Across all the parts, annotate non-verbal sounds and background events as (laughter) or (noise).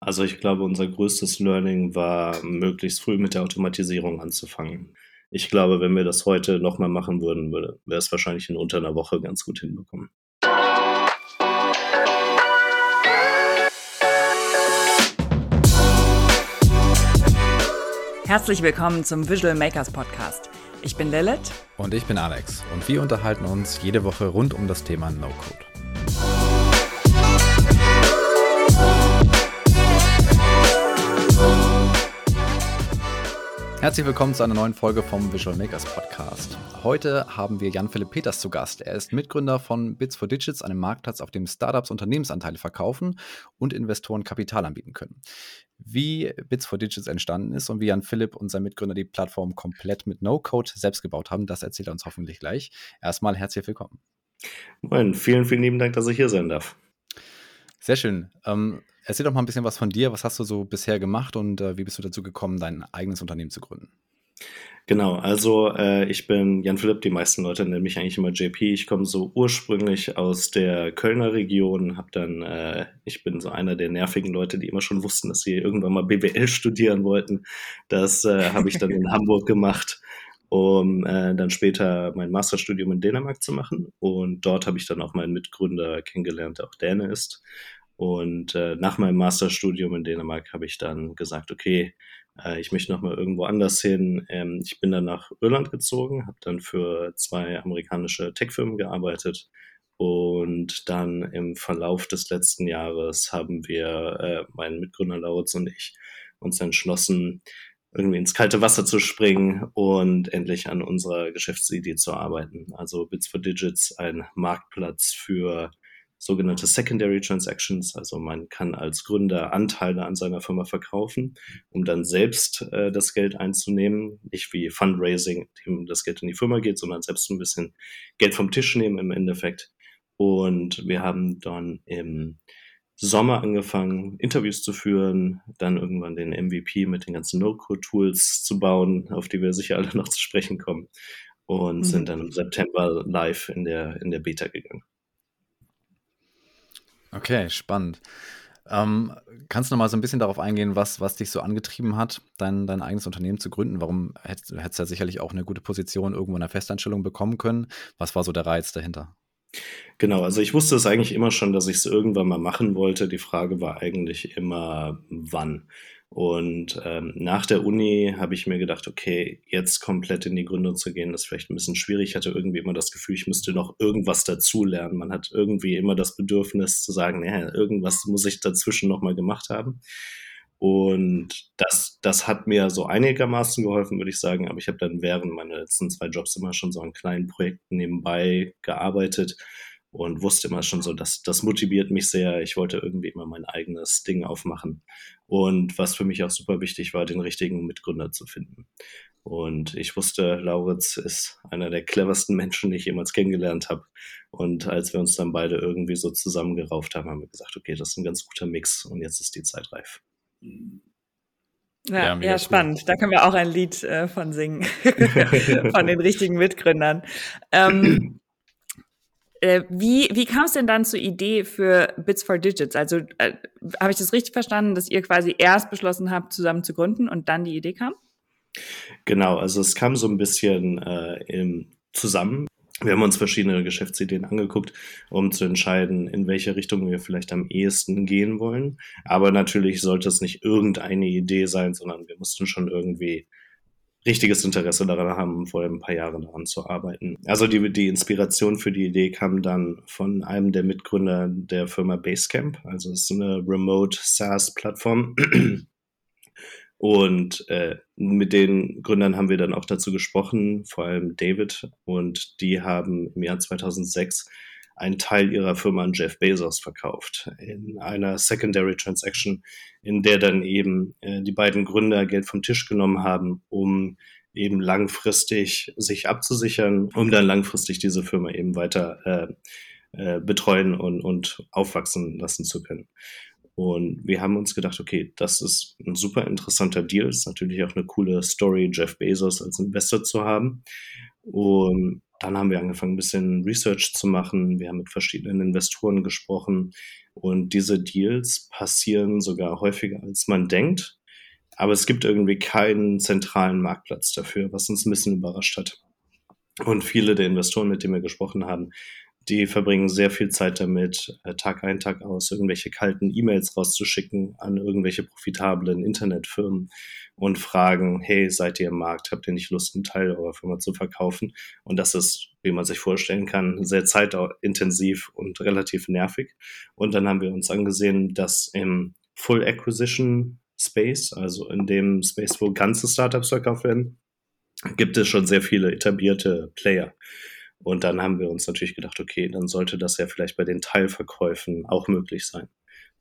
Also ich glaube, unser größtes Learning war, möglichst früh mit der Automatisierung anzufangen. Ich glaube, wenn wir das heute nochmal machen würden, würde, wäre es wahrscheinlich in unter einer Woche ganz gut hinbekommen. Herzlich willkommen zum Visual Makers Podcast. Ich bin Lilith. Und ich bin Alex. Und wir unterhalten uns jede Woche rund um das Thema No-Code. Herzlich willkommen zu einer neuen Folge vom Visual Makers Podcast. Heute haben wir Jan-Philipp Peters zu Gast. Er ist Mitgründer von Bits for Digits, einem Marktplatz, auf dem Startups Unternehmensanteile verkaufen und Investoren Kapital anbieten können. Wie Bits for Digits entstanden ist und wie Jan-Philipp und sein Mitgründer die Plattform komplett mit No-Code selbst gebaut haben, das erzählt er uns hoffentlich gleich. Erstmal herzlich willkommen. Moin, vielen, vielen lieben Dank, dass ich hier sein darf. Sehr schön. Ähm, Erzähl doch mal ein bisschen was von dir. Was hast du so bisher gemacht und äh, wie bist du dazu gekommen, dein eigenes Unternehmen zu gründen? Genau, also äh, ich bin Jan Philipp, die meisten Leute nennen mich eigentlich immer JP. Ich komme so ursprünglich aus der Kölner Region, habe dann, äh, ich bin so einer der nervigen Leute, die immer schon wussten, dass sie irgendwann mal BWL studieren wollten. Das äh, habe ich dann in (laughs) Hamburg gemacht, um äh, dann später mein Masterstudium in Dänemark zu machen. Und dort habe ich dann auch meinen Mitgründer kennengelernt, der auch Däne ist. Und äh, nach meinem Masterstudium in Dänemark habe ich dann gesagt, okay, äh, ich möchte nochmal irgendwo anders hin. Ähm, ich bin dann nach Irland gezogen, habe dann für zwei amerikanische Tech-Firmen gearbeitet. Und dann im Verlauf des letzten Jahres haben wir, äh, mein Mitgründer Lauritz und ich, uns entschlossen, irgendwie ins kalte Wasser zu springen und endlich an unserer Geschäftsidee zu arbeiten. Also Bits for Digits, ein Marktplatz für sogenannte Secondary Transactions. Also man kann als Gründer Anteile an seiner Firma verkaufen, um dann selbst äh, das Geld einzunehmen. Nicht wie Fundraising, dem das Geld in die Firma geht, sondern selbst ein bisschen Geld vom Tisch nehmen im Endeffekt. Und wir haben dann im Sommer angefangen, Interviews zu führen, dann irgendwann den MVP mit den ganzen No-Code-Tools zu bauen, auf die wir sicher alle noch zu sprechen kommen. Und mhm. sind dann im September live in der, in der Beta gegangen. Okay, spannend. Ähm, kannst du noch mal so ein bisschen darauf eingehen, was, was dich so angetrieben hat, dein, dein eigenes Unternehmen zu gründen? Warum hättest, du ja sicherlich auch eine gute Position irgendwo in einer Festanstellung bekommen können? Was war so der Reiz dahinter? Genau, also ich wusste es eigentlich immer schon, dass ich es irgendwann mal machen wollte. Die Frage war eigentlich immer, wann. Und ähm, nach der Uni habe ich mir gedacht, okay, jetzt komplett in die Gründung zu gehen, das ist vielleicht ein bisschen schwierig. Ich hatte irgendwie immer das Gefühl, ich müsste noch irgendwas dazulernen. Man hat irgendwie immer das Bedürfnis zu sagen, naja, irgendwas muss ich dazwischen nochmal gemacht haben. Und das, das hat mir so einigermaßen geholfen, würde ich sagen. Aber ich habe dann während meiner letzten zwei Jobs immer schon so an kleinen Projekten nebenbei gearbeitet und wusste immer schon so, dass das motiviert mich sehr. Ich wollte irgendwie immer mein eigenes Ding aufmachen. Und was für mich auch super wichtig war, den richtigen Mitgründer zu finden. Und ich wusste, Lauritz ist einer der cleversten Menschen, die ich jemals kennengelernt habe. Und als wir uns dann beide irgendwie so zusammengerauft haben, haben wir gesagt, okay, das ist ein ganz guter Mix und jetzt ist die Zeit reif. Ja, ja, ja spannend. Cool. Da können wir auch ein Lied äh, von singen, (laughs) von den richtigen Mitgründern. Ähm, äh, wie, wie kam es denn dann zur Idee für Bits for Digits? Also äh, habe ich das richtig verstanden, dass ihr quasi erst beschlossen habt, zusammen zu gründen und dann die Idee kam? Genau, also es kam so ein bisschen äh, im, zusammen. Wir haben uns verschiedene Geschäftsideen angeguckt, um zu entscheiden, in welche Richtung wir vielleicht am ehesten gehen wollen. Aber natürlich sollte es nicht irgendeine Idee sein, sondern wir mussten schon irgendwie richtiges Interesse daran haben, vor ein paar Jahren daran zu arbeiten. Also die, die Inspiration für die Idee kam dann von einem der Mitgründer der Firma Basecamp. Also es ist eine Remote SaaS-Plattform. Und äh, mit den Gründern haben wir dann auch dazu gesprochen, vor allem David. Und die haben im Jahr 2006 einen Teil ihrer Firma an Jeff Bezos verkauft in einer Secondary Transaction, in der dann eben äh, die beiden Gründer Geld vom Tisch genommen haben, um eben langfristig sich abzusichern, um dann langfristig diese Firma eben weiter äh, äh, betreuen und, und aufwachsen lassen zu können. Und wir haben uns gedacht, okay, das ist ein super interessanter Deal. Ist natürlich auch eine coole Story, Jeff Bezos als Investor zu haben. Und dann haben wir angefangen, ein bisschen Research zu machen. Wir haben mit verschiedenen Investoren gesprochen. Und diese Deals passieren sogar häufiger, als man denkt. Aber es gibt irgendwie keinen zentralen Marktplatz dafür, was uns ein bisschen überrascht hat. Und viele der Investoren, mit denen wir gesprochen haben, die verbringen sehr viel Zeit damit, äh, Tag ein, Tag aus, irgendwelche kalten E-Mails rauszuschicken an irgendwelche profitablen Internetfirmen und fragen, hey, seid ihr im Markt? Habt ihr nicht Lust, einen Teil eurer Firma zu verkaufen? Und das ist, wie man sich vorstellen kann, sehr zeitintensiv und relativ nervig. Und dann haben wir uns angesehen, dass im Full Acquisition Space, also in dem Space, wo ganze Startups verkauft werden, gibt es schon sehr viele etablierte Player. Und dann haben wir uns natürlich gedacht, okay, dann sollte das ja vielleicht bei den Teilverkäufen auch möglich sein.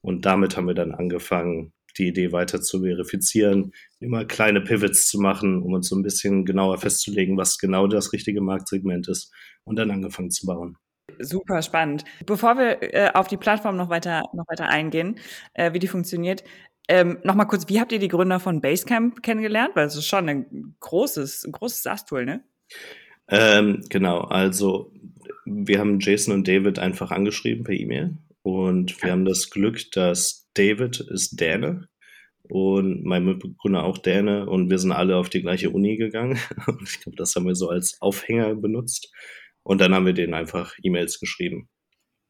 Und damit haben wir dann angefangen, die Idee weiter zu verifizieren, immer kleine Pivots zu machen, um uns so ein bisschen genauer festzulegen, was genau das richtige Marktsegment ist und dann angefangen zu bauen. Super spannend. Bevor wir äh, auf die Plattform noch weiter, noch weiter eingehen, äh, wie die funktioniert, ähm, Nochmal kurz, wie habt ihr die Gründer von Basecamp kennengelernt? Weil es ist schon ein großes, ein großes SaaS-Tool, ne? Ähm, genau, also wir haben Jason und David einfach angeschrieben per E-Mail und wir haben das Glück, dass David ist Däne und mein Mitbegründer auch Däne und wir sind alle auf die gleiche Uni gegangen (laughs) und ich glaube, das haben wir so als Aufhänger benutzt und dann haben wir denen einfach E-Mails geschrieben.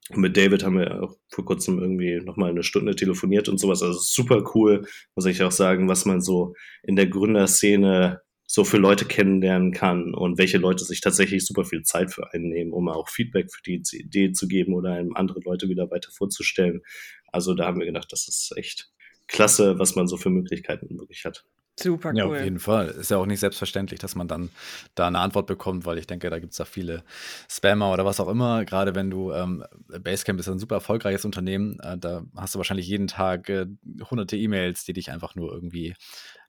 Und mit David haben wir auch vor kurzem irgendwie nochmal eine Stunde telefoniert und sowas. Also super cool, muss ich auch sagen, was man so in der Gründerszene so für Leute kennenlernen kann und welche Leute sich tatsächlich super viel Zeit für einen nehmen, um auch Feedback für die Idee zu geben oder einem andere Leute wieder weiter vorzustellen. Also da haben wir gedacht, das ist echt klasse, was man so für Möglichkeiten wirklich hat. Super cool. Ja, auf jeden Fall. Ist ja auch nicht selbstverständlich, dass man dann da eine Antwort bekommt, weil ich denke, da gibt es da viele Spammer oder was auch immer. Gerade wenn du, ähm, Basecamp ist ein super erfolgreiches Unternehmen, äh, da hast du wahrscheinlich jeden Tag äh, hunderte E-Mails, die dich einfach nur irgendwie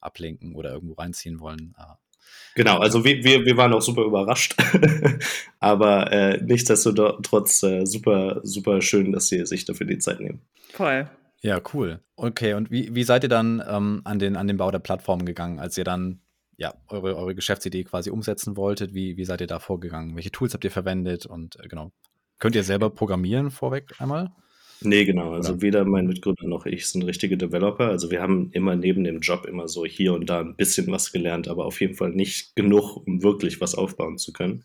ablenken oder irgendwo reinziehen wollen. Äh, Genau, also wir, wir, wir waren auch super überrascht, (laughs) aber äh, nichtsdestotrotz äh, super, super schön, dass Sie sich dafür die Zeit nehmen. Voll. Ja, cool. Okay, und wie, wie seid ihr dann ähm, an, den, an den Bau der Plattform gegangen, als ihr dann ja, eure, eure Geschäftsidee quasi umsetzen wolltet? Wie, wie seid ihr da vorgegangen? Welche Tools habt ihr verwendet? Und äh, genau, könnt ihr selber programmieren vorweg einmal? Nee, genau. Also Oder? weder mein Mitgründer noch ich sind richtige Developer. Also wir haben immer neben dem Job immer so hier und da ein bisschen was gelernt, aber auf jeden Fall nicht genug, um wirklich was aufbauen zu können.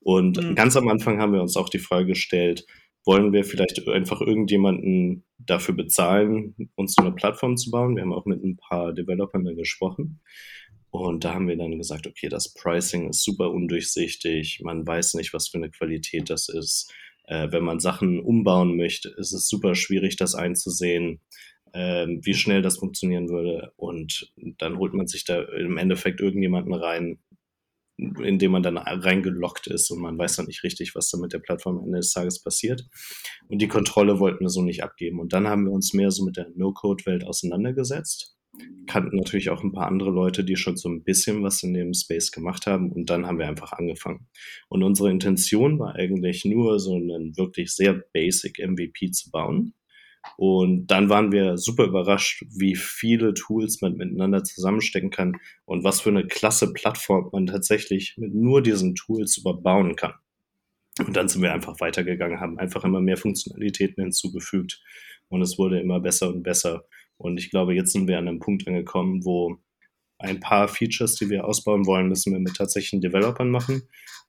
Und mhm. ganz am Anfang haben wir uns auch die Frage gestellt, wollen wir vielleicht einfach irgendjemanden dafür bezahlen, uns so eine Plattform zu bauen. Wir haben auch mit ein paar Developern gesprochen. Und da haben wir dann gesagt, okay, das Pricing ist super undurchsichtig, man weiß nicht, was für eine Qualität das ist. Äh, wenn man Sachen umbauen möchte, ist es super schwierig, das einzusehen, äh, wie schnell das funktionieren würde. Und dann holt man sich da im Endeffekt irgendjemanden rein, in dem man dann reingelockt ist und man weiß dann nicht richtig, was da mit der Plattform am Ende des Tages passiert. Und die Kontrolle wollten wir so nicht abgeben. Und dann haben wir uns mehr so mit der No-Code-Welt auseinandergesetzt. Kannten natürlich auch ein paar andere Leute, die schon so ein bisschen was in dem Space gemacht haben. Und dann haben wir einfach angefangen. Und unsere Intention war eigentlich nur so einen wirklich sehr basic MVP zu bauen und dann waren wir super überrascht, wie viele Tools man miteinander zusammenstecken kann und was für eine klasse Plattform man tatsächlich mit nur diesen Tools überbauen kann. Und dann sind wir einfach weitergegangen, haben einfach immer mehr Funktionalitäten hinzugefügt und es wurde immer besser und besser. Und ich glaube, jetzt sind wir an einem Punkt angekommen, wo ein paar Features, die wir ausbauen wollen, müssen wir mit tatsächlichen Developern machen.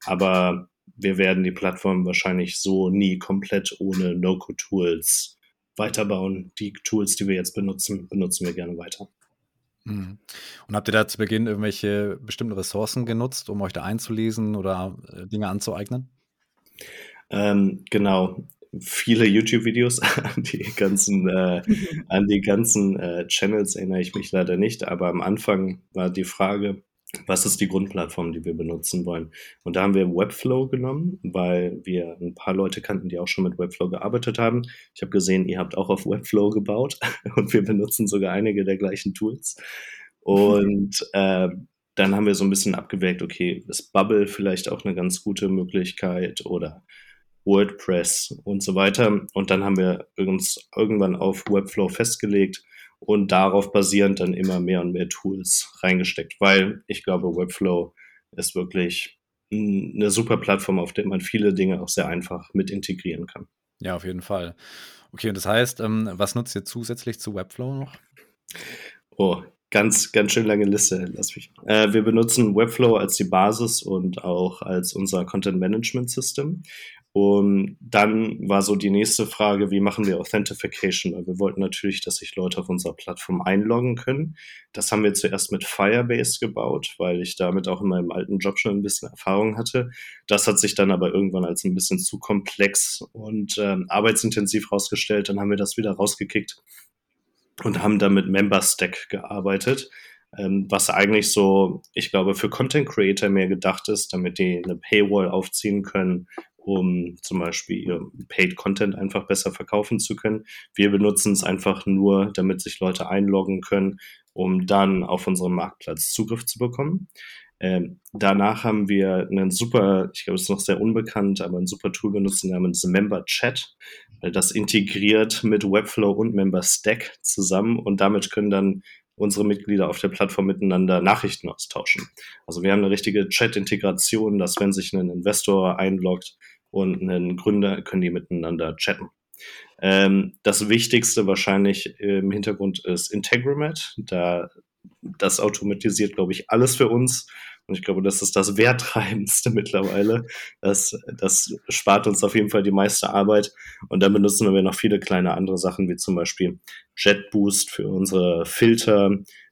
Aber wir werden die Plattform wahrscheinlich so nie komplett ohne No-Code-Tools weiterbauen. Die Tools, die wir jetzt benutzen, benutzen wir gerne weiter. Mhm. Und habt ihr da zu Beginn irgendwelche bestimmten Ressourcen genutzt, um euch da einzulesen oder äh, Dinge anzueignen? Ähm, genau. Viele YouTube-Videos (laughs) an die ganzen, äh, an die ganzen äh, Channels erinnere ich mich leider nicht, aber am Anfang war die Frage, was ist die Grundplattform, die wir benutzen wollen. Und da haben wir Webflow genommen, weil wir ein paar Leute kannten, die auch schon mit Webflow gearbeitet haben. Ich habe gesehen, ihr habt auch auf Webflow gebaut (laughs) und wir benutzen sogar einige der gleichen Tools. Und (laughs) äh, dann haben wir so ein bisschen abgewägt, okay, ist Bubble vielleicht auch eine ganz gute Möglichkeit oder WordPress und so weiter. Und dann haben wir uns irgendwann auf Webflow festgelegt und darauf basierend dann immer mehr und mehr Tools reingesteckt, weil ich glaube, Webflow ist wirklich eine super Plattform, auf der man viele Dinge auch sehr einfach mit integrieren kann. Ja, auf jeden Fall. Okay, und das heißt, ähm, was nutzt ihr zusätzlich zu Webflow noch? Oh, ganz, ganz schön lange Liste, lass mich. Äh, wir benutzen Webflow als die Basis und auch als unser Content Management System. Und dann war so die nächste Frage, wie machen wir Authentication? Weil wir wollten natürlich, dass sich Leute auf unserer Plattform einloggen können. Das haben wir zuerst mit Firebase gebaut, weil ich damit auch in meinem alten Job schon ein bisschen Erfahrung hatte. Das hat sich dann aber irgendwann als ein bisschen zu komplex und äh, arbeitsintensiv rausgestellt. Dann haben wir das wieder rausgekickt und haben dann mit Member Stack gearbeitet ähm, was eigentlich so, ich glaube, für Content Creator mehr gedacht ist, damit die eine Paywall aufziehen können um zum Beispiel ihr Paid Content einfach besser verkaufen zu können. Wir benutzen es einfach nur, damit sich Leute einloggen können, um dann auf unseren Marktplatz Zugriff zu bekommen. Ähm, danach haben wir einen super, ich glaube, es ist noch sehr unbekannt, aber ein super Tool benutzt namens Member Chat. weil Das integriert mit Webflow und Member Stack zusammen und damit können dann unsere Mitglieder auf der Plattform miteinander Nachrichten austauschen. Also wir haben eine richtige Chat-Integration, dass wenn sich ein Investor einloggt, und einen Gründer können die miteinander chatten. Ähm, das Wichtigste wahrscheinlich im Hintergrund ist Integromat. Da, das automatisiert, glaube ich, alles für uns. Und ich glaube, das ist das Werttreibendste (laughs) mittlerweile. Das, das spart uns auf jeden Fall die meiste Arbeit. Und dann benutzen wir noch viele kleine andere Sachen, wie zum Beispiel JetBoost für unsere Filter.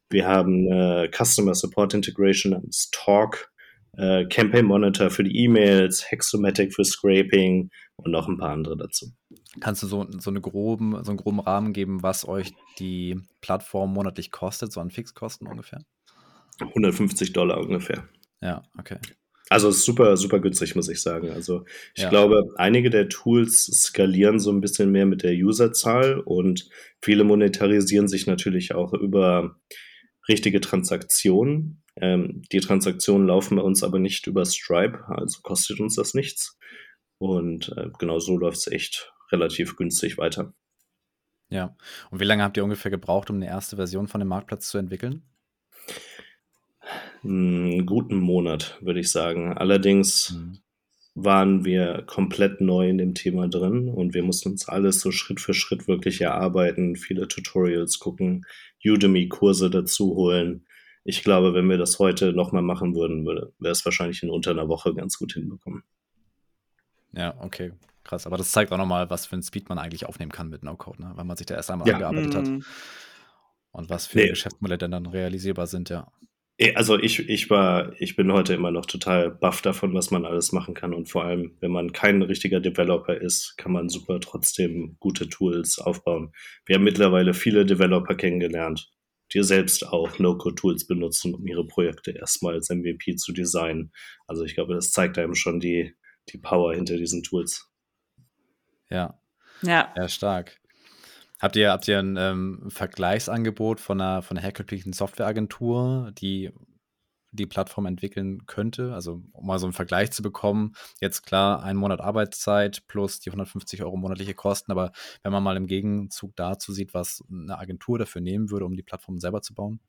Wir haben äh, Customer Support Integration namens Talk äh, Campaign Monitor für die E-Mails, Hexomatic für Scraping und noch ein paar andere dazu. Kannst du so, so, eine groben, so einen groben Rahmen geben, was euch die Plattform monatlich kostet, so an Fixkosten ungefähr? 150 Dollar ungefähr. Ja, okay. Also super, super günstig, muss ich sagen. Also ich ja. glaube, einige der Tools skalieren so ein bisschen mehr mit der Userzahl und viele monetarisieren sich natürlich auch über richtige Transaktionen. Ähm, die Transaktionen laufen bei uns aber nicht über Stripe, also kostet uns das nichts. Und äh, genau so läuft es echt relativ günstig weiter. Ja. Und wie lange habt ihr ungefähr gebraucht, um eine erste Version von dem Marktplatz zu entwickeln? Einen guten Monat, würde ich sagen. Allerdings mhm. waren wir komplett neu in dem Thema drin und wir mussten uns alles so Schritt für Schritt wirklich erarbeiten, viele Tutorials gucken, Udemy-Kurse dazu holen ich glaube, wenn wir das heute nochmal machen würden, würde, wäre es wahrscheinlich in unter einer Woche ganz gut hinbekommen. Ja, okay, krass. Aber das zeigt auch nochmal, was für ein Speed man eigentlich aufnehmen kann mit No-Code, ne? weil man sich da erst einmal ja. angearbeitet mhm. hat. Und was für nee. Geschäftsmodelle dann realisierbar sind, ja. Also ich, ich war, ich bin heute immer noch total baff davon, was man alles machen kann. Und vor allem, wenn man kein richtiger Developer ist, kann man super trotzdem gute Tools aufbauen. Wir haben mittlerweile viele Developer kennengelernt, die selbst auch No-Code-Tools benutzen, um ihre Projekte erstmal als MVP zu designen. Also ich glaube, das zeigt einem schon die, die Power hinter diesen Tools. Ja. Ja. Ja, stark. Habt ihr, habt ihr ein ähm, Vergleichsangebot von einer, von einer herkömmlichen Softwareagentur, die die Plattform entwickeln könnte. Also um mal so einen Vergleich zu bekommen, jetzt klar, ein Monat Arbeitszeit plus die 150 Euro monatliche Kosten, aber wenn man mal im Gegenzug dazu sieht, was eine Agentur dafür nehmen würde, um die Plattform selber zu bauen.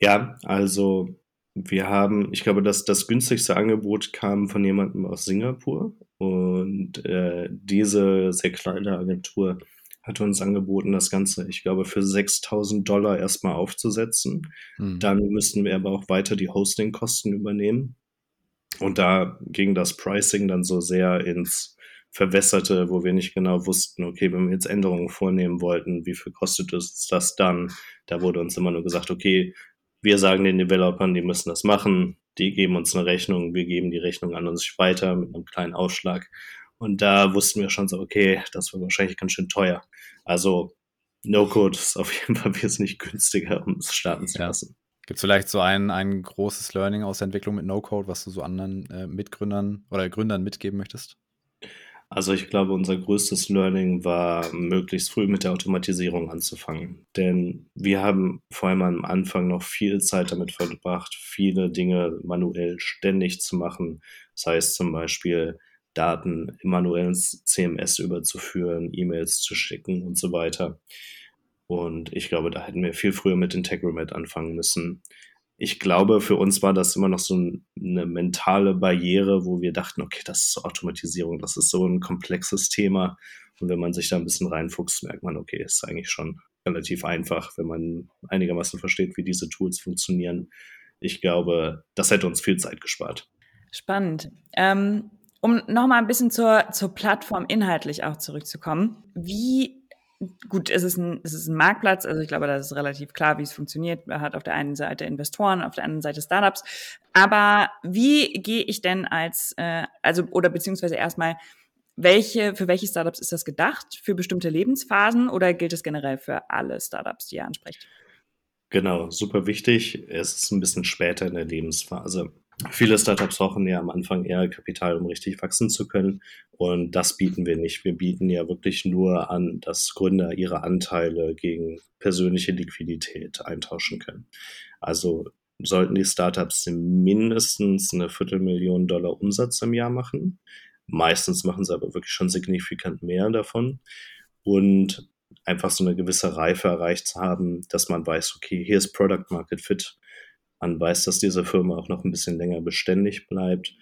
Ja, also wir haben, ich glaube, dass das günstigste Angebot kam von jemandem aus Singapur und äh, diese sehr kleine Agentur hat uns angeboten, das Ganze, ich glaube, für 6000 Dollar erstmal aufzusetzen. Mhm. Dann müssten wir aber auch weiter die Hostingkosten übernehmen. Und da ging das Pricing dann so sehr ins Verwässerte, wo wir nicht genau wussten, okay, wenn wir jetzt Änderungen vornehmen wollten, wie viel kostet uns das dann? Da wurde uns immer nur gesagt, okay, wir sagen den Developern, die müssen das machen, die geben uns eine Rechnung, wir geben die Rechnung an uns weiter mit einem kleinen Ausschlag. Und da wussten wir schon so, okay, das wird wahrscheinlich ganz schön teuer. Also No-Code ist auf jeden Fall wesentlich günstiger, um es starten zu lassen. Gibt es vielleicht so ein, ein großes Learning aus der Entwicklung mit No-Code, was du so anderen äh, Mitgründern oder Gründern mitgeben möchtest? Also ich glaube, unser größtes Learning war, möglichst früh mit der Automatisierung anzufangen. Denn wir haben vor allem am Anfang noch viel Zeit damit verbracht, viele Dinge manuell ständig zu machen. Das heißt zum Beispiel Daten manuell ins CMS überzuführen, E-Mails zu schicken und so weiter. Und ich glaube, da hätten wir viel früher mit Integromat anfangen müssen. ich glaube, für uns war das immer noch so eine mentale Barriere, wo wir dachten, okay, das ist Automatisierung, das ist so ein komplexes Thema. Und wenn man sich da ein bisschen reinfuchst, merkt man, okay, ist eigentlich schon relativ einfach, wenn man einigermaßen versteht, wie diese Tools funktionieren. Ich glaube, das hätte uns viel Zeit gespart. Spannend. Ähm, um nochmal ein bisschen zur, zur Plattform inhaltlich auch zurückzukommen. Wie gut, es ist, ein, es ein Marktplatz, also ich glaube, das ist relativ klar, wie es funktioniert. Man hat auf der einen Seite Investoren, auf der anderen Seite Startups. Aber wie gehe ich denn als, äh, also oder beziehungsweise erstmal, welche, für welche Startups ist das gedacht? Für bestimmte Lebensphasen oder gilt es generell für alle Startups, die ihr ansprecht? Genau, super wichtig. Es ist ein bisschen später in der Lebensphase. Viele Startups brauchen ja am Anfang eher Kapital, um richtig wachsen zu können. Und das bieten wir nicht. Wir bieten ja wirklich nur an, dass Gründer ihre Anteile gegen persönliche Liquidität eintauschen können. Also sollten die Startups mindestens eine Viertelmillion Dollar Umsatz im Jahr machen. Meistens machen sie aber wirklich schon signifikant mehr davon. Und einfach so eine gewisse Reife erreicht zu haben, dass man weiß, okay, hier ist Product Market Fit man weiß, dass diese Firma auch noch ein bisschen länger beständig bleibt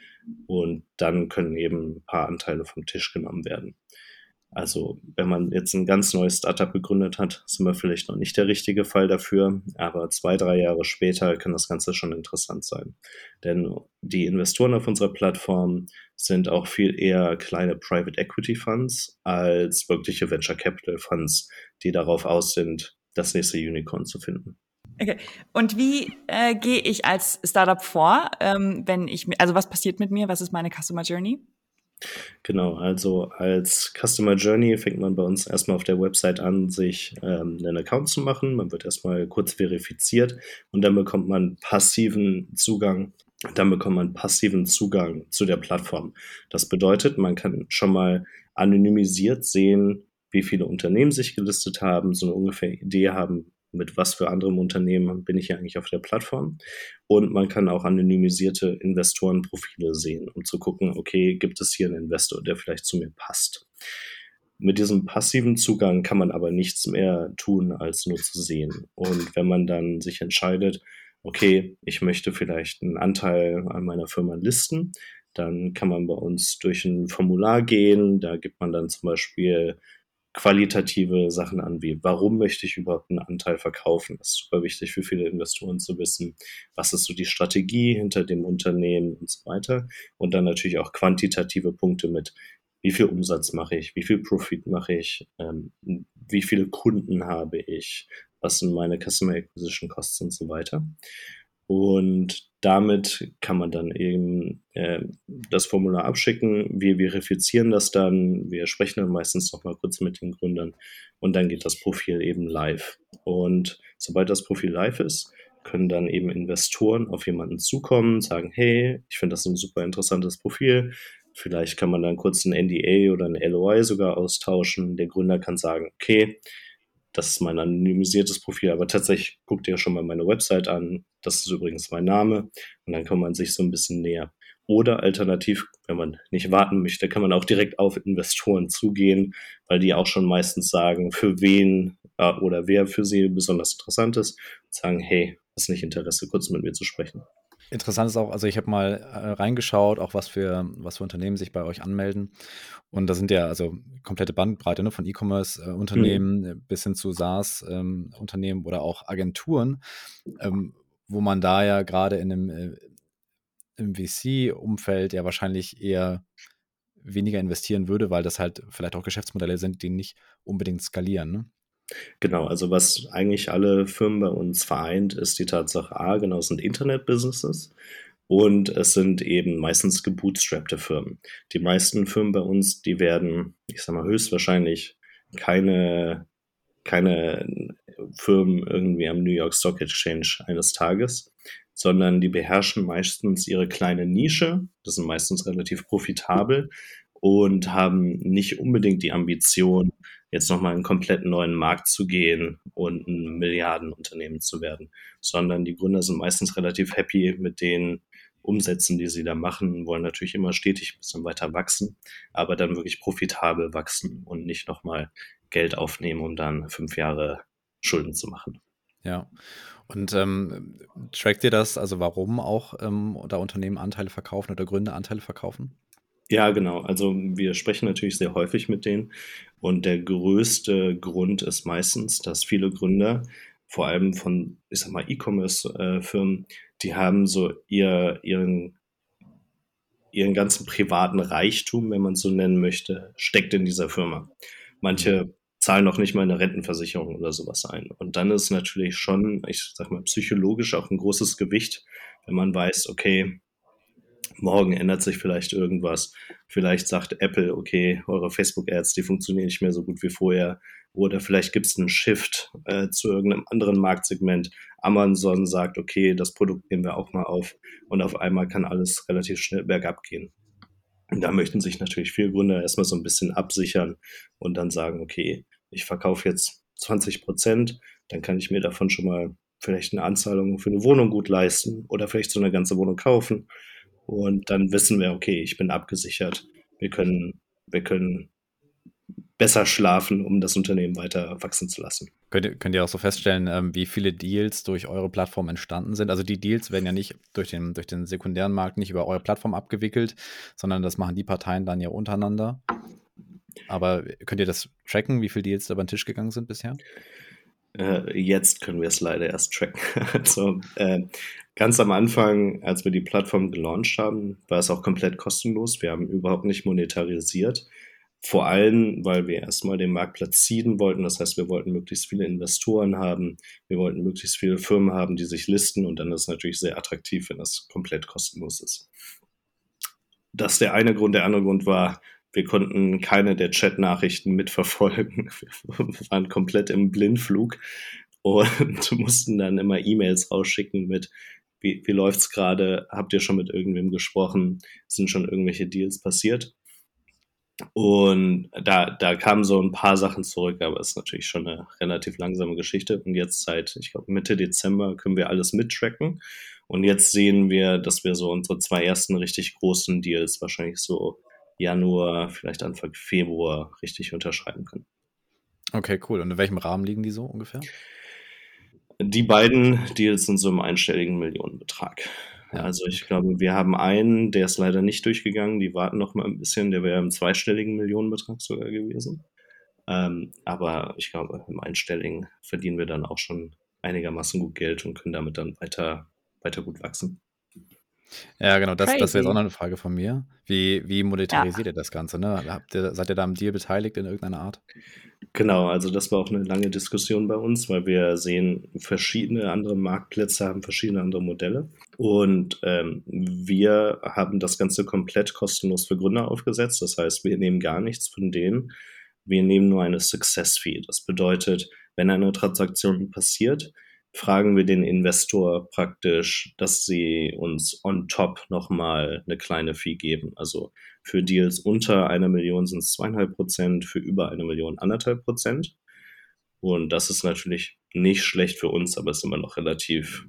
und dann können eben ein paar Anteile vom Tisch genommen werden. Also wenn man jetzt ein ganz neues Startup gegründet hat, sind wir vielleicht noch nicht der richtige Fall dafür, aber zwei, drei Jahre später kann das Ganze schon interessant sein. Denn die Investoren auf unserer Plattform sind auch viel eher kleine Private Equity Funds als wirkliche Venture Capital Funds, die darauf aus sind, das nächste Unicorn zu finden. Okay. Und wie äh, gehe ich als Startup vor, ähm, wenn ich, also was passiert mit mir? Was ist meine Customer Journey? Genau, also als Customer Journey fängt man bei uns erstmal auf der Website an, sich ähm, einen Account zu machen. Man wird erstmal kurz verifiziert und dann bekommt man passiven Zugang. Dann bekommt man passiven Zugang zu der Plattform. Das bedeutet, man kann schon mal anonymisiert sehen, wie viele Unternehmen sich gelistet haben, so eine ungefähr Idee haben, mit was für anderem Unternehmen bin ich ja eigentlich auf der Plattform. Und man kann auch anonymisierte Investorenprofile sehen, um zu gucken, okay, gibt es hier einen Investor, der vielleicht zu mir passt. Mit diesem passiven Zugang kann man aber nichts mehr tun, als nur zu sehen. Und wenn man dann sich entscheidet, okay, ich möchte vielleicht einen Anteil an meiner Firma listen, dann kann man bei uns durch ein Formular gehen. Da gibt man dann zum Beispiel qualitative Sachen an, wie warum möchte ich überhaupt einen Anteil verkaufen? Das ist super wichtig für viele Investoren zu wissen. Was ist so die Strategie hinter dem Unternehmen und so weiter? Und dann natürlich auch quantitative Punkte mit, wie viel Umsatz mache ich, wie viel Profit mache ich, ähm, wie viele Kunden habe ich, was sind meine Customer Acquisition Costs und so weiter. Und damit kann man dann eben äh, das Formular abschicken. Wir verifizieren das dann. Wir sprechen dann meistens noch mal kurz mit den Gründern und dann geht das Profil eben live. Und sobald das Profil live ist, können dann eben Investoren auf jemanden zukommen, sagen, hey, ich finde das ein super interessantes Profil. Vielleicht kann man dann kurz ein NDA oder ein LOI sogar austauschen. Der Gründer kann sagen, okay, das ist mein anonymisiertes Profil, aber tatsächlich guckt ihr schon mal meine Website an. Das ist übrigens mein Name und dann kann man sich so ein bisschen näher. Oder alternativ, wenn man nicht warten möchte, kann man auch direkt auf Investoren zugehen, weil die auch schon meistens sagen, für wen äh, oder wer für sie besonders interessant ist, und sagen, hey, hast nicht Interesse, kurz mit mir zu sprechen. Interessant ist auch, also ich habe mal äh, reingeschaut, auch was für, was für Unternehmen sich bei euch anmelden. Und da sind ja also komplette Bandbreite ne, von E-Commerce-Unternehmen mhm. Äh, bis hin zu SaaS-Unternehmen ähm, oder auch Agenturen, ähm, wo man da ja gerade in einem äh, im VC-Umfeld ja wahrscheinlich eher weniger investieren würde, weil das halt vielleicht auch Geschäftsmodelle sind, die nicht unbedingt skalieren. Ne? Genau, also was eigentlich alle Firmen bei uns vereint, ist die Tatsache, A, genau, es sind Internet-Businesses und es sind eben meistens gebootstrappte Firmen. Die meisten Firmen bei uns, die werden, ich sag mal, höchstwahrscheinlich keine, keine Firmen irgendwie am New York Stock Exchange eines Tages, sondern die beherrschen meistens ihre kleine Nische, das sind meistens relativ profitabel und haben nicht unbedingt die Ambition, jetzt nochmal einen komplett neuen Markt zu gehen und ein Milliardenunternehmen zu werden, sondern die Gründer sind meistens relativ happy mit den Umsätzen, die sie da machen, wollen natürlich immer stetig ein bisschen weiter wachsen, aber dann wirklich profitabel wachsen und nicht nochmal Geld aufnehmen, um dann fünf Jahre Schulden zu machen. Ja. Und ähm, trackt ihr das, also warum auch ähm, da Unternehmen Anteile verkaufen oder Gründer Anteile verkaufen? Ja, genau. Also wir sprechen natürlich sehr häufig mit denen und der größte Grund ist meistens, dass viele Gründer, vor allem von, ich sag mal, E-Commerce-Firmen, die haben so ihr, ihren, ihren ganzen privaten Reichtum, wenn man es so nennen möchte, steckt in dieser Firma. Manche zahlen noch nicht mal eine Rentenversicherung oder sowas ein. Und dann ist natürlich schon, ich sag mal, psychologisch auch ein großes Gewicht, wenn man weiß, okay, morgen ändert sich vielleicht irgendwas. Vielleicht sagt Apple, okay, eure Facebook-Ads, die funktionieren nicht mehr so gut wie vorher. Oder vielleicht gibt es einen Shift äh, zu irgendeinem anderen Marktsegment. Amazon sagt, okay, das Produkt nehmen wir auch mal auf. Und auf einmal kann alles relativ schnell bergab gehen. Und da möchten sich natürlich viele Gründer erstmal so ein bisschen absichern und dann sagen, okay, ich verkaufe jetzt 20 Prozent, dann kann ich mir davon schon mal vielleicht eine Anzahlung für eine Wohnung gut leisten oder vielleicht so eine ganze Wohnung kaufen und dann wissen wir, okay, ich bin abgesichert. Wir können, wir können besser schlafen, um das Unternehmen weiter wachsen zu lassen. Könnt ihr, könnt ihr auch so feststellen, ähm, wie viele Deals durch eure Plattform entstanden sind? Also die Deals werden ja nicht durch den, durch den sekundären Markt nicht über eure Plattform abgewickelt, sondern das machen die Parteien dann ja untereinander. Aber könnt ihr das tracken, wie viele Deals da über den Tisch gegangen sind bisher? Äh, jetzt können wir es leider erst tracken. (laughs) also, äh, ganz am Anfang, als wir die Plattform gelauncht haben, war es auch komplett kostenlos. Wir haben überhaupt nicht monetarisiert. Vor allem, weil wir erstmal den Markt platzieren wollten. Das heißt, wir wollten möglichst viele Investoren haben. Wir wollten möglichst viele Firmen haben, die sich listen. Und dann ist es natürlich sehr attraktiv, wenn das komplett kostenlos ist. Das ist der eine Grund. Der andere Grund war, wir konnten keine der Chat-Nachrichten mitverfolgen. (laughs) Wir waren komplett im Blindflug und (laughs) mussten dann immer E-Mails rausschicken mit, wie, wie läuft's gerade? Habt ihr schon mit irgendwem gesprochen? Sind schon irgendwelche Deals passiert? Und da, da kamen so ein paar Sachen zurück, aber es ist natürlich schon eine relativ langsame Geschichte. Und jetzt seit, ich glaube, Mitte Dezember können wir alles mittracken. Und jetzt sehen wir, dass wir so unsere zwei ersten richtig großen Deals wahrscheinlich so Januar, vielleicht Anfang Februar richtig unterschreiben können. Okay, cool. Und in welchem Rahmen liegen die so ungefähr? Die beiden Deals sind so im einstelligen Millionenbetrag. Also ich glaube, wir haben einen, der ist leider nicht durchgegangen. Die warten noch mal ein bisschen. Der wäre im zweistelligen Millionenbetrag sogar gewesen. Ähm, aber ich glaube, im einstelligen verdienen wir dann auch schon einigermaßen gut Geld und können damit dann weiter, weiter gut wachsen. Ja, genau, das, das wäre jetzt auch noch eine Frage von mir. Wie, wie monetarisiert ja. ihr das Ganze? Ne? Habt ihr, seid ihr da am Deal beteiligt in irgendeiner Art? Genau, also das war auch eine lange Diskussion bei uns, weil wir sehen, verschiedene andere Marktplätze haben verschiedene andere Modelle. Und ähm, wir haben das Ganze komplett kostenlos für Gründer aufgesetzt. Das heißt, wir nehmen gar nichts von denen. Wir nehmen nur eine Success Fee. Das bedeutet, wenn eine Transaktion passiert, fragen wir den Investor praktisch, dass sie uns on top nochmal eine kleine Fee geben. Also für Deals unter einer Million sind es zweieinhalb Prozent, für über eine Million anderthalb Prozent. Und das ist natürlich nicht schlecht für uns, aber ist immer noch relativ,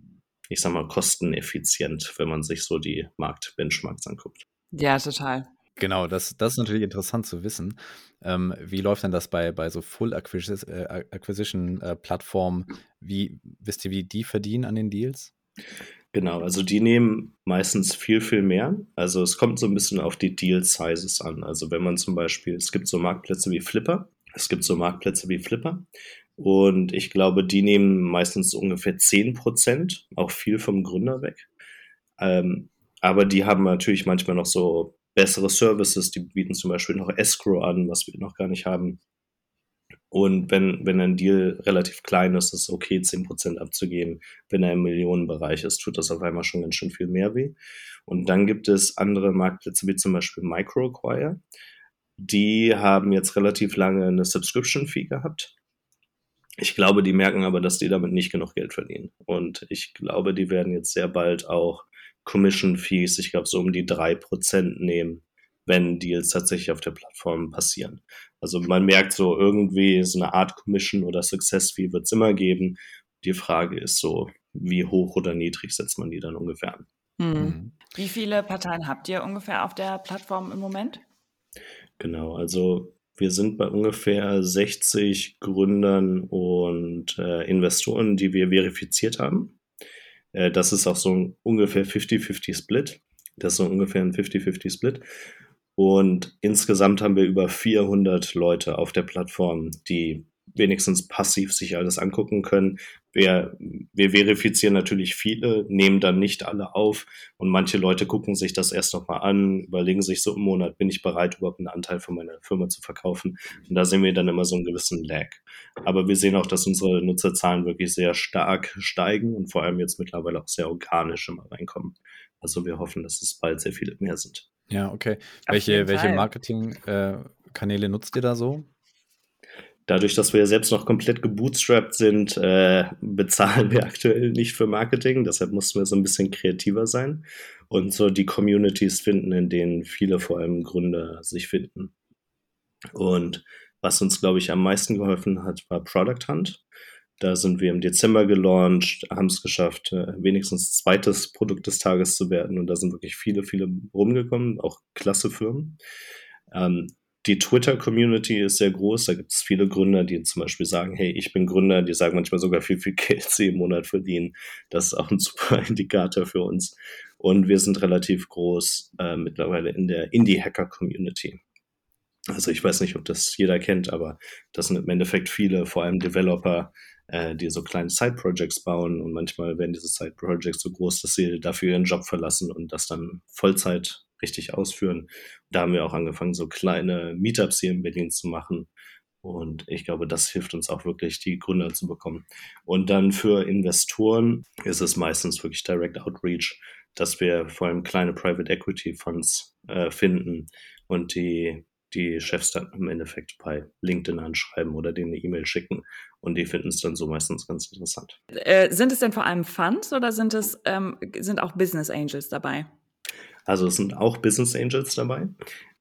ich sag mal, kosteneffizient, wenn man sich so die Marktbenchmarks anguckt. Ja, total. Genau, das, das ist natürlich interessant zu wissen. Ähm, wie läuft denn das bei, bei so Full Acquisition-Plattformen? Äh, wie wisst ihr, wie die verdienen an den Deals? Genau, also die nehmen meistens viel, viel mehr. Also es kommt so ein bisschen auf die Deal-Sizes an. Also wenn man zum Beispiel, es gibt so Marktplätze wie Flipper, es gibt so Marktplätze wie Flipper. Und ich glaube, die nehmen meistens ungefähr 10%, auch viel vom Gründer weg. Ähm, aber die haben natürlich manchmal noch so bessere Services, die bieten zum Beispiel noch Escrow an, was wir noch gar nicht haben. Und wenn, wenn ein Deal relativ klein ist, ist es okay, 10% abzugeben. Wenn er im Millionenbereich ist, tut das auf einmal schon ganz schön viel mehr weh. Und dann gibt es andere Marktplätze, wie zum Beispiel Microacquire. Die haben jetzt relativ lange eine Subscription-Fee gehabt. Ich glaube, die merken aber, dass die damit nicht genug Geld verdienen. Und ich glaube, die werden jetzt sehr bald auch Commission Fees, ich glaube, so um die drei Prozent nehmen, wenn Deals tatsächlich auf der Plattform passieren. Also man merkt so irgendwie so eine Art Commission oder Success Fee wird es immer geben. Die Frage ist so, wie hoch oder niedrig setzt man die dann ungefähr an? Hm. Mhm. Wie viele Parteien habt ihr ungefähr auf der Plattform im Moment? Genau, also Wir sind bei ungefähr 60 Gründern und äh, Investoren, die wir verifiziert haben. Äh, das ist auch so ein ungefähr 50-50 Split. Das ist so ungefähr ein 50-50 Split. Und insgesamt haben wir über 400 Leute auf der Plattform, die wenigstens passiv sich alles angucken können. Wir, wir verifizieren natürlich viele, nehmen dann nicht alle auf und manche Leute gucken sich das erst nochmal an, überlegen sich so im Monat, bin ich bereit, überhaupt einen Anteil von meiner Firma zu verkaufen? Und da sehen wir dann immer so einen gewissen Lag. Aber wir sehen auch, dass unsere Nutzerzahlen wirklich sehr stark steigen und vor allem jetzt mittlerweile auch sehr organisch immer reinkommen. Also wir hoffen, dass es bald sehr viele mehr sind. Ja, okay. welche, welche Marketingkanäle äh, nutzt ihr da so? Dadurch, dass wir ja selbst noch komplett gebootstrapped sind, äh, bezahlen wir (laughs) aktuell nicht für Marketing. Deshalb mussten wir so ein bisschen kreativer sein und so die Communities finden, in denen viele vor allem Gründer sich finden. Und was uns, glaube ich, am meisten geholfen hat, war Product Hunt. Da sind wir im Dezember gelauncht, haben es geschafft, äh, wenigstens zweites Produkt des Tages zu werden. Und da sind wirklich viele, viele rumgekommen, auch klasse Firmen. Ähm, die Twitter-Community ist sehr groß. Da gibt es viele Gründer, die zum Beispiel sagen, hey, ich bin Gründer. Die sagen manchmal sogar, wie viel Geld sie im Monat verdienen. Das ist auch ein (laughs) super Indikator für uns. Und wir sind relativ groß äh, mittlerweile in der Indie-Hacker-Community. Also ich weiß nicht, ob das jeder kennt, aber das sind im Endeffekt viele, vor allem Developer, äh, die so kleine Side-Projects bauen und manchmal werden diese Side-Projects so groß, dass sie dafür ihren Job verlassen und das dann Vollzeit richtig ausführen. Da haben wir auch angefangen, so kleine Meetups hier in Berlin zu machen. Und ich glaube, das hilft uns auch wirklich, die Gründer zu bekommen. Und dann für Investoren ist es meistens wirklich Direct Outreach, dass wir vor allem kleine Private Equity Funds äh, finden und die, die Chefs dann im Endeffekt bei LinkedIn anschreiben oder denen eine E-Mail schicken. Und die finden es dann so meistens ganz interessant. Äh, sind es denn vor allem Funds oder sind es ähm, sind auch Business Angels dabei? Also es sind auch Business Angels dabei.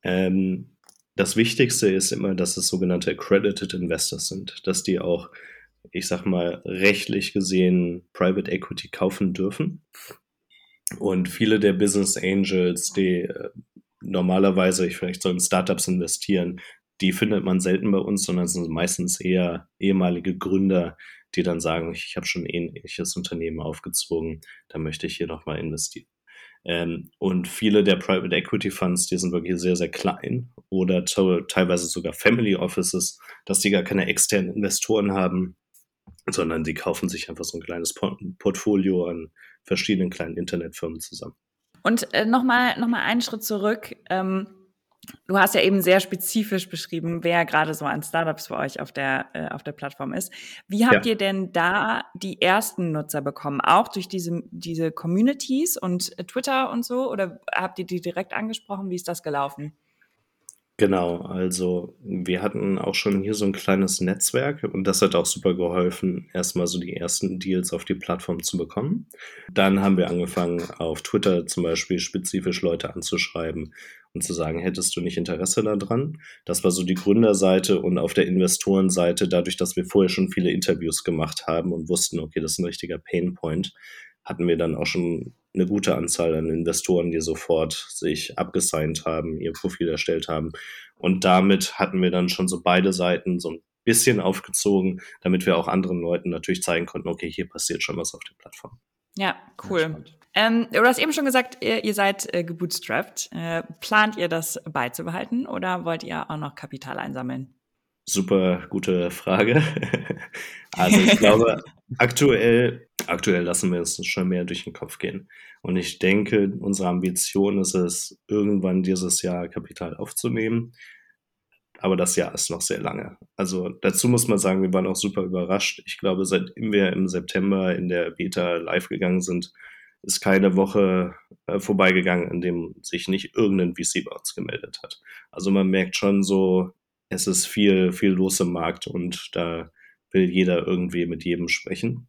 Ähm, das Wichtigste ist immer, dass es sogenannte Accredited Investors sind, dass die auch, ich sag mal, rechtlich gesehen Private Equity kaufen dürfen. Und viele der Business Angels, die äh, normalerweise ich vielleicht so in Startups investieren, die findet man selten bei uns, sondern sind meistens eher ehemalige Gründer, die dann sagen, ich habe schon ein ähnliches Unternehmen aufgezogen, da möchte ich hier nochmal investieren. Ähm, und viele der Private Equity Funds, die sind wirklich sehr, sehr klein oder teilweise sogar Family Offices, dass die gar keine externen Investoren haben, sondern die kaufen sich einfach so ein kleines Portfolio an verschiedenen kleinen Internetfirmen zusammen. Und äh, nochmal noch mal einen Schritt zurück. Ähm Du hast ja eben sehr spezifisch beschrieben, wer gerade so an Startups für euch auf der, äh, auf der Plattform ist. Wie habt ja. ihr denn da die ersten Nutzer bekommen? Auch durch diese, diese Communities und Twitter und so? Oder habt ihr die direkt angesprochen? Wie ist das gelaufen? Genau, also wir hatten auch schon hier so ein kleines Netzwerk und das hat auch super geholfen, erstmal so die ersten Deals auf die Plattform zu bekommen. Dann haben wir angefangen, auf Twitter zum Beispiel spezifisch Leute anzuschreiben und zu sagen, hättest du nicht Interesse daran? Das war so die Gründerseite und auf der Investorenseite, dadurch, dass wir vorher schon viele Interviews gemacht haben und wussten, okay, das ist ein richtiger Painpoint, hatten wir dann auch schon eine gute Anzahl an Investoren, die sofort sich abgesigned haben, ihr Profil erstellt haben. Und damit hatten wir dann schon so beide Seiten so ein bisschen aufgezogen, damit wir auch anderen Leuten natürlich zeigen konnten, okay, hier passiert schon was auf der Plattform. Ja, cool. Ähm, du hast eben schon gesagt, ihr, ihr seid äh, gebootstrapped. Äh, plant ihr das beizubehalten oder wollt ihr auch noch Kapital einsammeln? Super gute Frage. (laughs) also ich glaube, (laughs) aktuell, aktuell lassen wir es schon mehr durch den Kopf gehen. Und ich denke, unsere Ambition ist es, irgendwann dieses Jahr Kapital aufzunehmen. Aber das Jahr ist noch sehr lange. Also dazu muss man sagen, wir waren auch super überrascht. Ich glaube, seitdem wir im September in der Beta live gegangen sind, ist keine Woche äh, vorbeigegangen, in dem sich nicht irgendein VC bei uns gemeldet hat. Also man merkt schon so, es ist viel, viel los im Markt und da will jeder irgendwie mit jedem sprechen.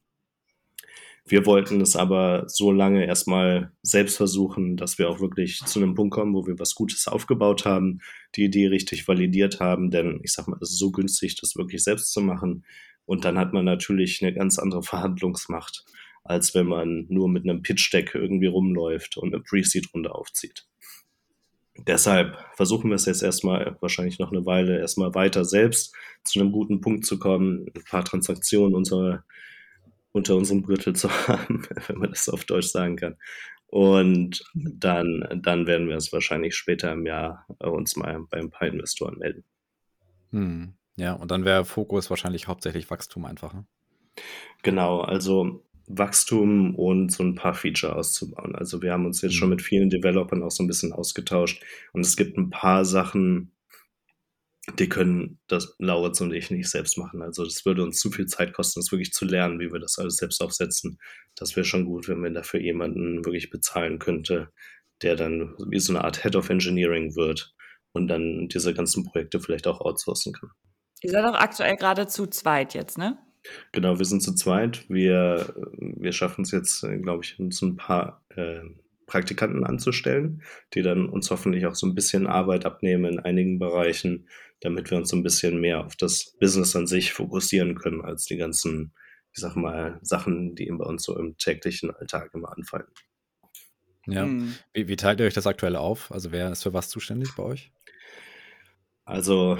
Wir wollten es aber so lange erstmal selbst versuchen, dass wir auch wirklich zu einem Punkt kommen, wo wir was Gutes aufgebaut haben, die Idee richtig validiert haben, denn ich sag mal, es ist so günstig, das wirklich selbst zu machen. Und dann hat man natürlich eine ganz andere Verhandlungsmacht, als wenn man nur mit einem Pitch-Deck irgendwie rumläuft und eine Pre-Seed-Runde aufzieht. deshalb versuchen wir es jetzt erstmal wahrscheinlich noch eine Weile erstmal weiter selbst zu einem guten Punkt zu kommen, ein paar Transaktionen unter, unter unserem Gürtel zu (laughs) haben, wenn man das auf Deutsch sagen kann. Und dann, dann werden wir es wahrscheinlich später im Jahr uns mal bei ein paar Investoren melden. Hm. Ja, und dann wäre Fokus wahrscheinlich hauptsächlich Wachstum einfach. Ne? Genau, also Wachstum und so ein paar Feature auszubauen. Also wir haben uns jetzt schon mhm. mit vielen Developern auch so ein bisschen ausgetauscht und es gibt ein paar Sachen, die können das Lauritz und ich nicht selbst machen. Also das würde uns zu viel Zeit kosten, das wirklich zu lernen, wie wir das alles selbst aufsetzen. Das wäre schon gut, wenn man dafür jemanden wirklich bezahlen könnte, der dann wie so eine Art Head of Engineering wird und dann diese ganzen Projekte vielleicht auch outsourcen kann. Ihr seid auch aktuell gerade zu zweit jetzt, ne? Genau, wir sind zu zweit. Wir, wir schaffen es jetzt, glaube ich, uns ein paar äh, Praktikanten anzustellen, die dann uns hoffentlich auch so ein bisschen Arbeit abnehmen in einigen Bereichen, damit wir uns so ein bisschen mehr auf das Business an sich fokussieren können, als die ganzen, ich sag mal, Sachen, die bei uns so im täglichen Alltag immer anfallen. Ja. Mhm. Wie, wie teilt ihr euch das aktuell auf? Also wer ist für was zuständig bei euch? Also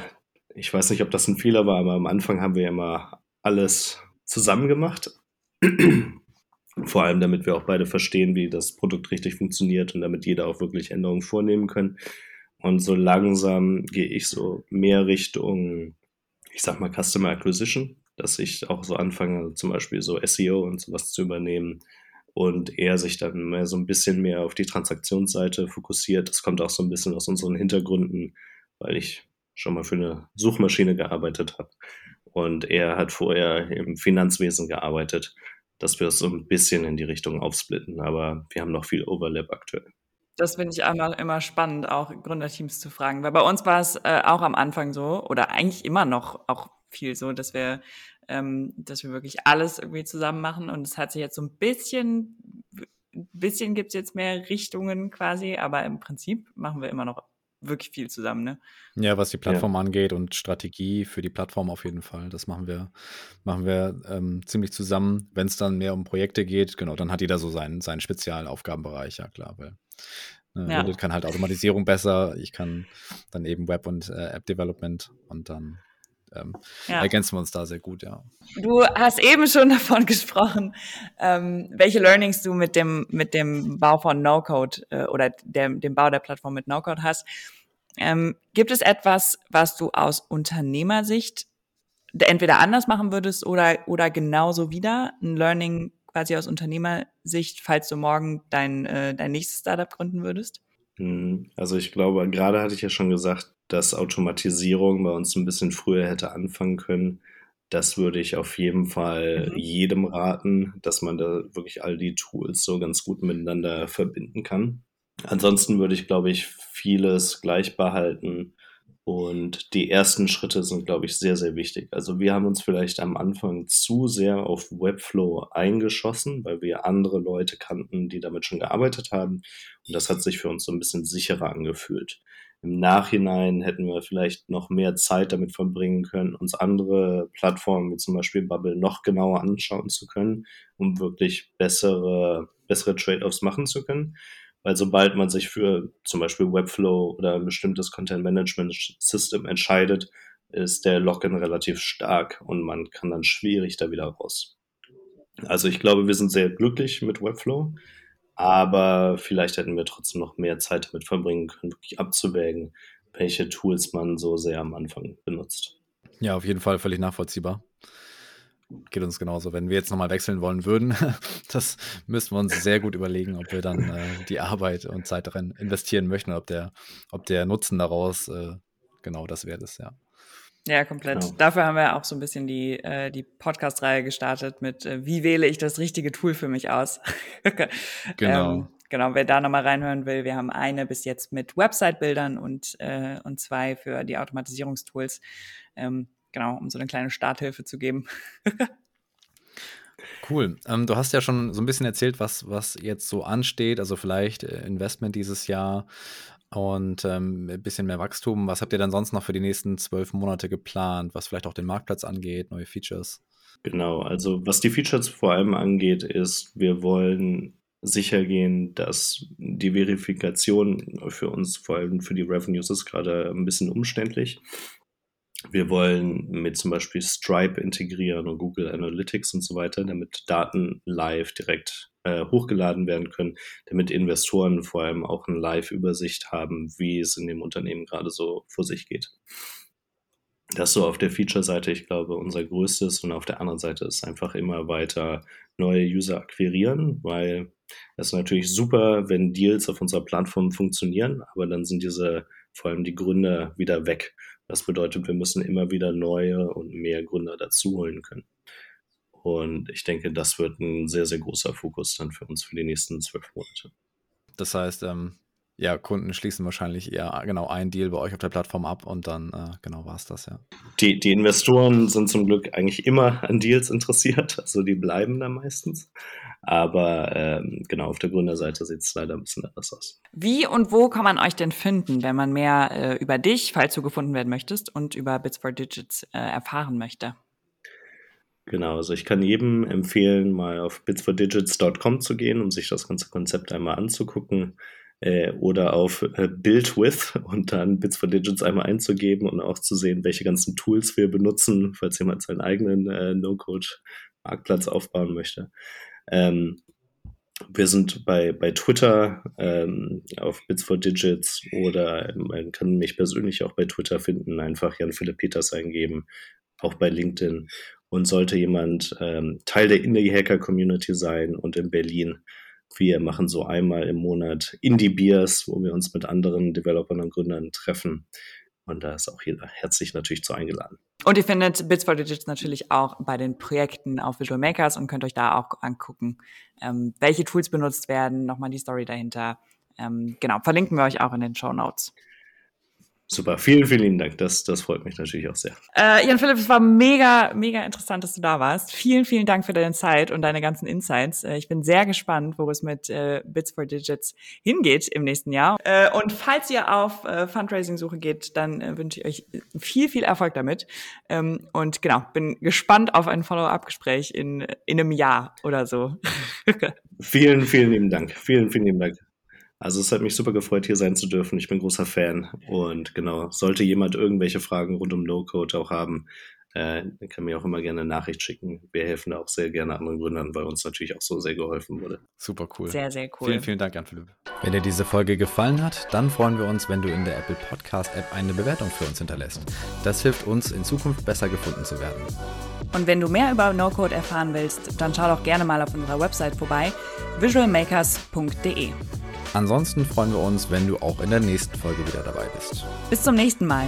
ich weiß nicht, ob das ein Fehler war, aber am Anfang haben wir immer alles zusammen gemacht. (clears throat) Vor allem, damit wir auch beide verstehen, wie das Produkt richtig funktioniert und damit jeder auch wirklich Änderungen vornehmen kann. Und so langsam gehe ich so mehr Richtung, ich sag mal, Customer Acquisition, dass ich auch so anfange, zum Beispiel so SEO und sowas zu übernehmen und er sich dann mehr so ein bisschen mehr auf die Transaktionsseite fokussiert. Das kommt auch so ein bisschen aus unseren Hintergründen, weil ich schon mal für eine Suchmaschine gearbeitet habe und er hat vorher im Finanzwesen gearbeitet, dass wir es so ein bisschen in die Richtung aufsplitten. Aber wir haben noch viel Overlap aktuell. Das finde ich einmal immer spannend, auch Gründerteams zu fragen. Weil bei uns war es äh, auch am Anfang so, oder eigentlich immer noch auch viel so, dass wir, ähm, dass wir wirklich alles irgendwie zusammen machen. Und es hat sich jetzt so ein bisschen, bisschen gibt es jetzt mehr Richtungen quasi, aber im Prinzip machen wir immer noch wirklich viel zusammen, ne? Ja, was die Plattform ja. angeht und Strategie für die Plattform auf jeden Fall. Das machen wir, machen wir ähm, ziemlich zusammen. Wenn es dann mehr um Projekte geht, genau, dann hat jeder so seinen, seinen Spezialaufgabenbereich, ja klar, weil ne, ja. kann halt Automatisierung besser, ich kann dann eben Web- und äh, App-Development und dann ähm, ja. ergänzen wir uns da sehr gut, ja. Du hast eben schon (laughs) davon gesprochen, ähm, welche Learnings du mit dem, mit dem Bau von No-Code äh, oder der, dem Bau der Plattform mit No-Code hast. Ähm, gibt es etwas, was du aus Unternehmersicht entweder anders machen würdest oder, oder genauso wieder? Ein Learning quasi aus Unternehmersicht, falls du morgen dein, äh, dein nächstes Startup gründen würdest? Hm, also ich glaube, gerade hatte ich ja schon gesagt, dass Automatisierung bei uns ein bisschen früher hätte anfangen können. Das würde ich auf jeden Fall mhm. jedem raten, dass man da wirklich all die Tools so ganz gut miteinander verbinden kann. Ansonsten würde ich, glaube ich, vieles gleich behalten. Und die ersten Schritte sind, glaube ich, sehr, sehr wichtig. Also wir haben uns vielleicht am Anfang zu sehr auf Webflow eingeschossen, weil wir andere Leute kannten, die damit schon gearbeitet haben. Und das hat sich für uns so ein bisschen sicherer angefühlt. Im Nachhinein hätten wir vielleicht noch mehr Zeit damit verbringen können, uns andere Plattformen wie zum Beispiel Bubble noch genauer anschauen zu können, um wirklich bessere, bessere Trade-offs machen zu können. Weil sobald man sich für zum Beispiel Webflow oder ein bestimmtes Content Management System entscheidet, ist der Login relativ stark und man kann dann schwierig da wieder raus. Also ich glaube, wir sind sehr glücklich mit Webflow, aber vielleicht hätten wir trotzdem noch mehr Zeit damit verbringen können, wirklich abzuwägen, welche Tools man so sehr am Anfang benutzt. Ja, auf jeden Fall völlig nachvollziehbar geht uns genauso. Wenn wir jetzt nochmal wechseln wollen würden, (laughs) das müssten wir uns sehr gut überlegen, ob wir dann äh, die Arbeit und Zeit darin investieren möchten, ob der, ob der Nutzen daraus äh, genau das wert ist, ja. Ja, komplett. Genau. Dafür haben wir auch so ein bisschen die, äh, die Podcast-Reihe gestartet mit, äh, wie wähle ich das richtige Tool für mich aus? (laughs) genau. Ähm, genau, wer da nochmal reinhören will, wir haben eine bis jetzt mit Website-Bildern und, äh, und zwei für die Automatisierungstools. Ähm, genau, um so eine kleine Starthilfe zu geben. (laughs) Cool. Ähm, du hast ja schon so ein bisschen erzählt, was, was jetzt so ansteht. Also vielleicht äh, Investment dieses Jahr und ähm, ein bisschen mehr Wachstum. Was habt ihr dann sonst noch für die nächsten zwölf Monate geplant, was vielleicht auch den Marktplatz angeht, neue Features? Genau, also was die Features vor allem angeht, ist, wir wollen sicher gehen, dass die Verifikation für uns, vor allem für die Revenues, ist gerade ein bisschen umständlich. Wir wollen mit zum Beispiel Stripe integrieren und Google Analytics und so weiter, damit Daten live direkt äh, hochgeladen werden können, damit Investoren vor allem auch eine Live-Übersicht haben, wie es in dem Unternehmen gerade so vor sich geht. Das so auf der Feature-Seite, ich glaube, unser größtes und auf der anderen Seite ist einfach immer weiter neue User akquirieren, weil es natürlich super, wenn Deals auf unserer Plattform funktionieren, aber dann sind diese vor allem die Gründer wieder weg. Das bedeutet, wir müssen immer wieder neue und mehr Gründer dazu holen können. Und ich denke, das wird ein sehr, sehr großer Fokus dann für uns für die nächsten zwölf Monate. Das heißt, ähm, ja, Kunden schließen wahrscheinlich eher genau einen Deal bei euch auf der Plattform ab und dann äh, genau war es das, ja. Die, die Investoren sind zum Glück eigentlich immer an Deals interessiert, (laughs) also die bleiben da meistens. Aber ähm, genau, auf der Gründerseite sieht es leider ein bisschen anders aus. Wie und wo kann man euch denn finden, wenn man mehr äh, über dich, falls du gefunden werden möchtest, und über Bits for Digits äh, erfahren möchte? Genau, also ich kann jedem empfehlen, mal auf bitsfordigits.com zu gehen, um sich das ganze Konzept einmal anzugucken äh, oder auf äh, Build with und dann Bits for Digits einmal einzugeben und auch zu sehen, welche ganzen Tools wir benutzen, falls jemand seinen eigenen äh, No-Code-Marktplatz aufbauen möchte. Ähm, wir sind bei, bei Twitter ähm, auf Bits for Digits oder man kann mich persönlich auch bei Twitter finden, einfach Jan Philipp Peters eingeben, auch bei LinkedIn. Und sollte jemand ähm, Teil der Indie-Hacker-Community sein und in Berlin, wir machen so einmal im Monat Indie-Beers, wo wir uns mit anderen Developern und Gründern treffen. Und da ist auch jeder herzlich natürlich zu eingeladen. Und ihr findet Bits for Digits natürlich auch bei den Projekten auf Visual Makers und könnt euch da auch angucken, ähm, welche Tools benutzt werden, nochmal die Story dahinter. Ähm, genau, verlinken wir euch auch in den Show Notes. Super, vielen, vielen Dank. Das, das freut mich natürlich auch sehr. Äh, Jan Philipp, es war mega, mega interessant, dass du da warst. Vielen, vielen Dank für deine Zeit und deine ganzen Insights. Äh, ich bin sehr gespannt, wo es mit äh, Bits for Digits hingeht im nächsten Jahr. Äh, und falls ihr auf äh, Fundraising-Suche geht, dann äh, wünsche ich euch viel, viel Erfolg damit. Ähm, und genau, bin gespannt auf ein Follow-up-Gespräch in, in einem Jahr oder so. (laughs) vielen, vielen lieben Dank. Vielen, vielen lieben Dank. Also es hat mich super gefreut, hier sein zu dürfen. Ich bin großer Fan. Und genau, sollte jemand irgendwelche Fragen rund um No-Code auch haben, äh, kann mir auch immer gerne eine Nachricht schicken. Wir helfen da auch sehr gerne anderen Gründern, weil uns natürlich auch so sehr geholfen wurde. Super cool. Sehr, sehr cool. Vielen, vielen Dank, Jan-Philipp. Wenn dir diese Folge gefallen hat, dann freuen wir uns, wenn du in der Apple Podcast App eine Bewertung für uns hinterlässt. Das hilft uns, in Zukunft besser gefunden zu werden. Und wenn du mehr über No-Code erfahren willst, dann schau doch gerne mal auf unserer Website vorbei, visualmakers.de. Ansonsten freuen wir uns, wenn du auch in der nächsten Folge wieder dabei bist. Bis zum nächsten Mal.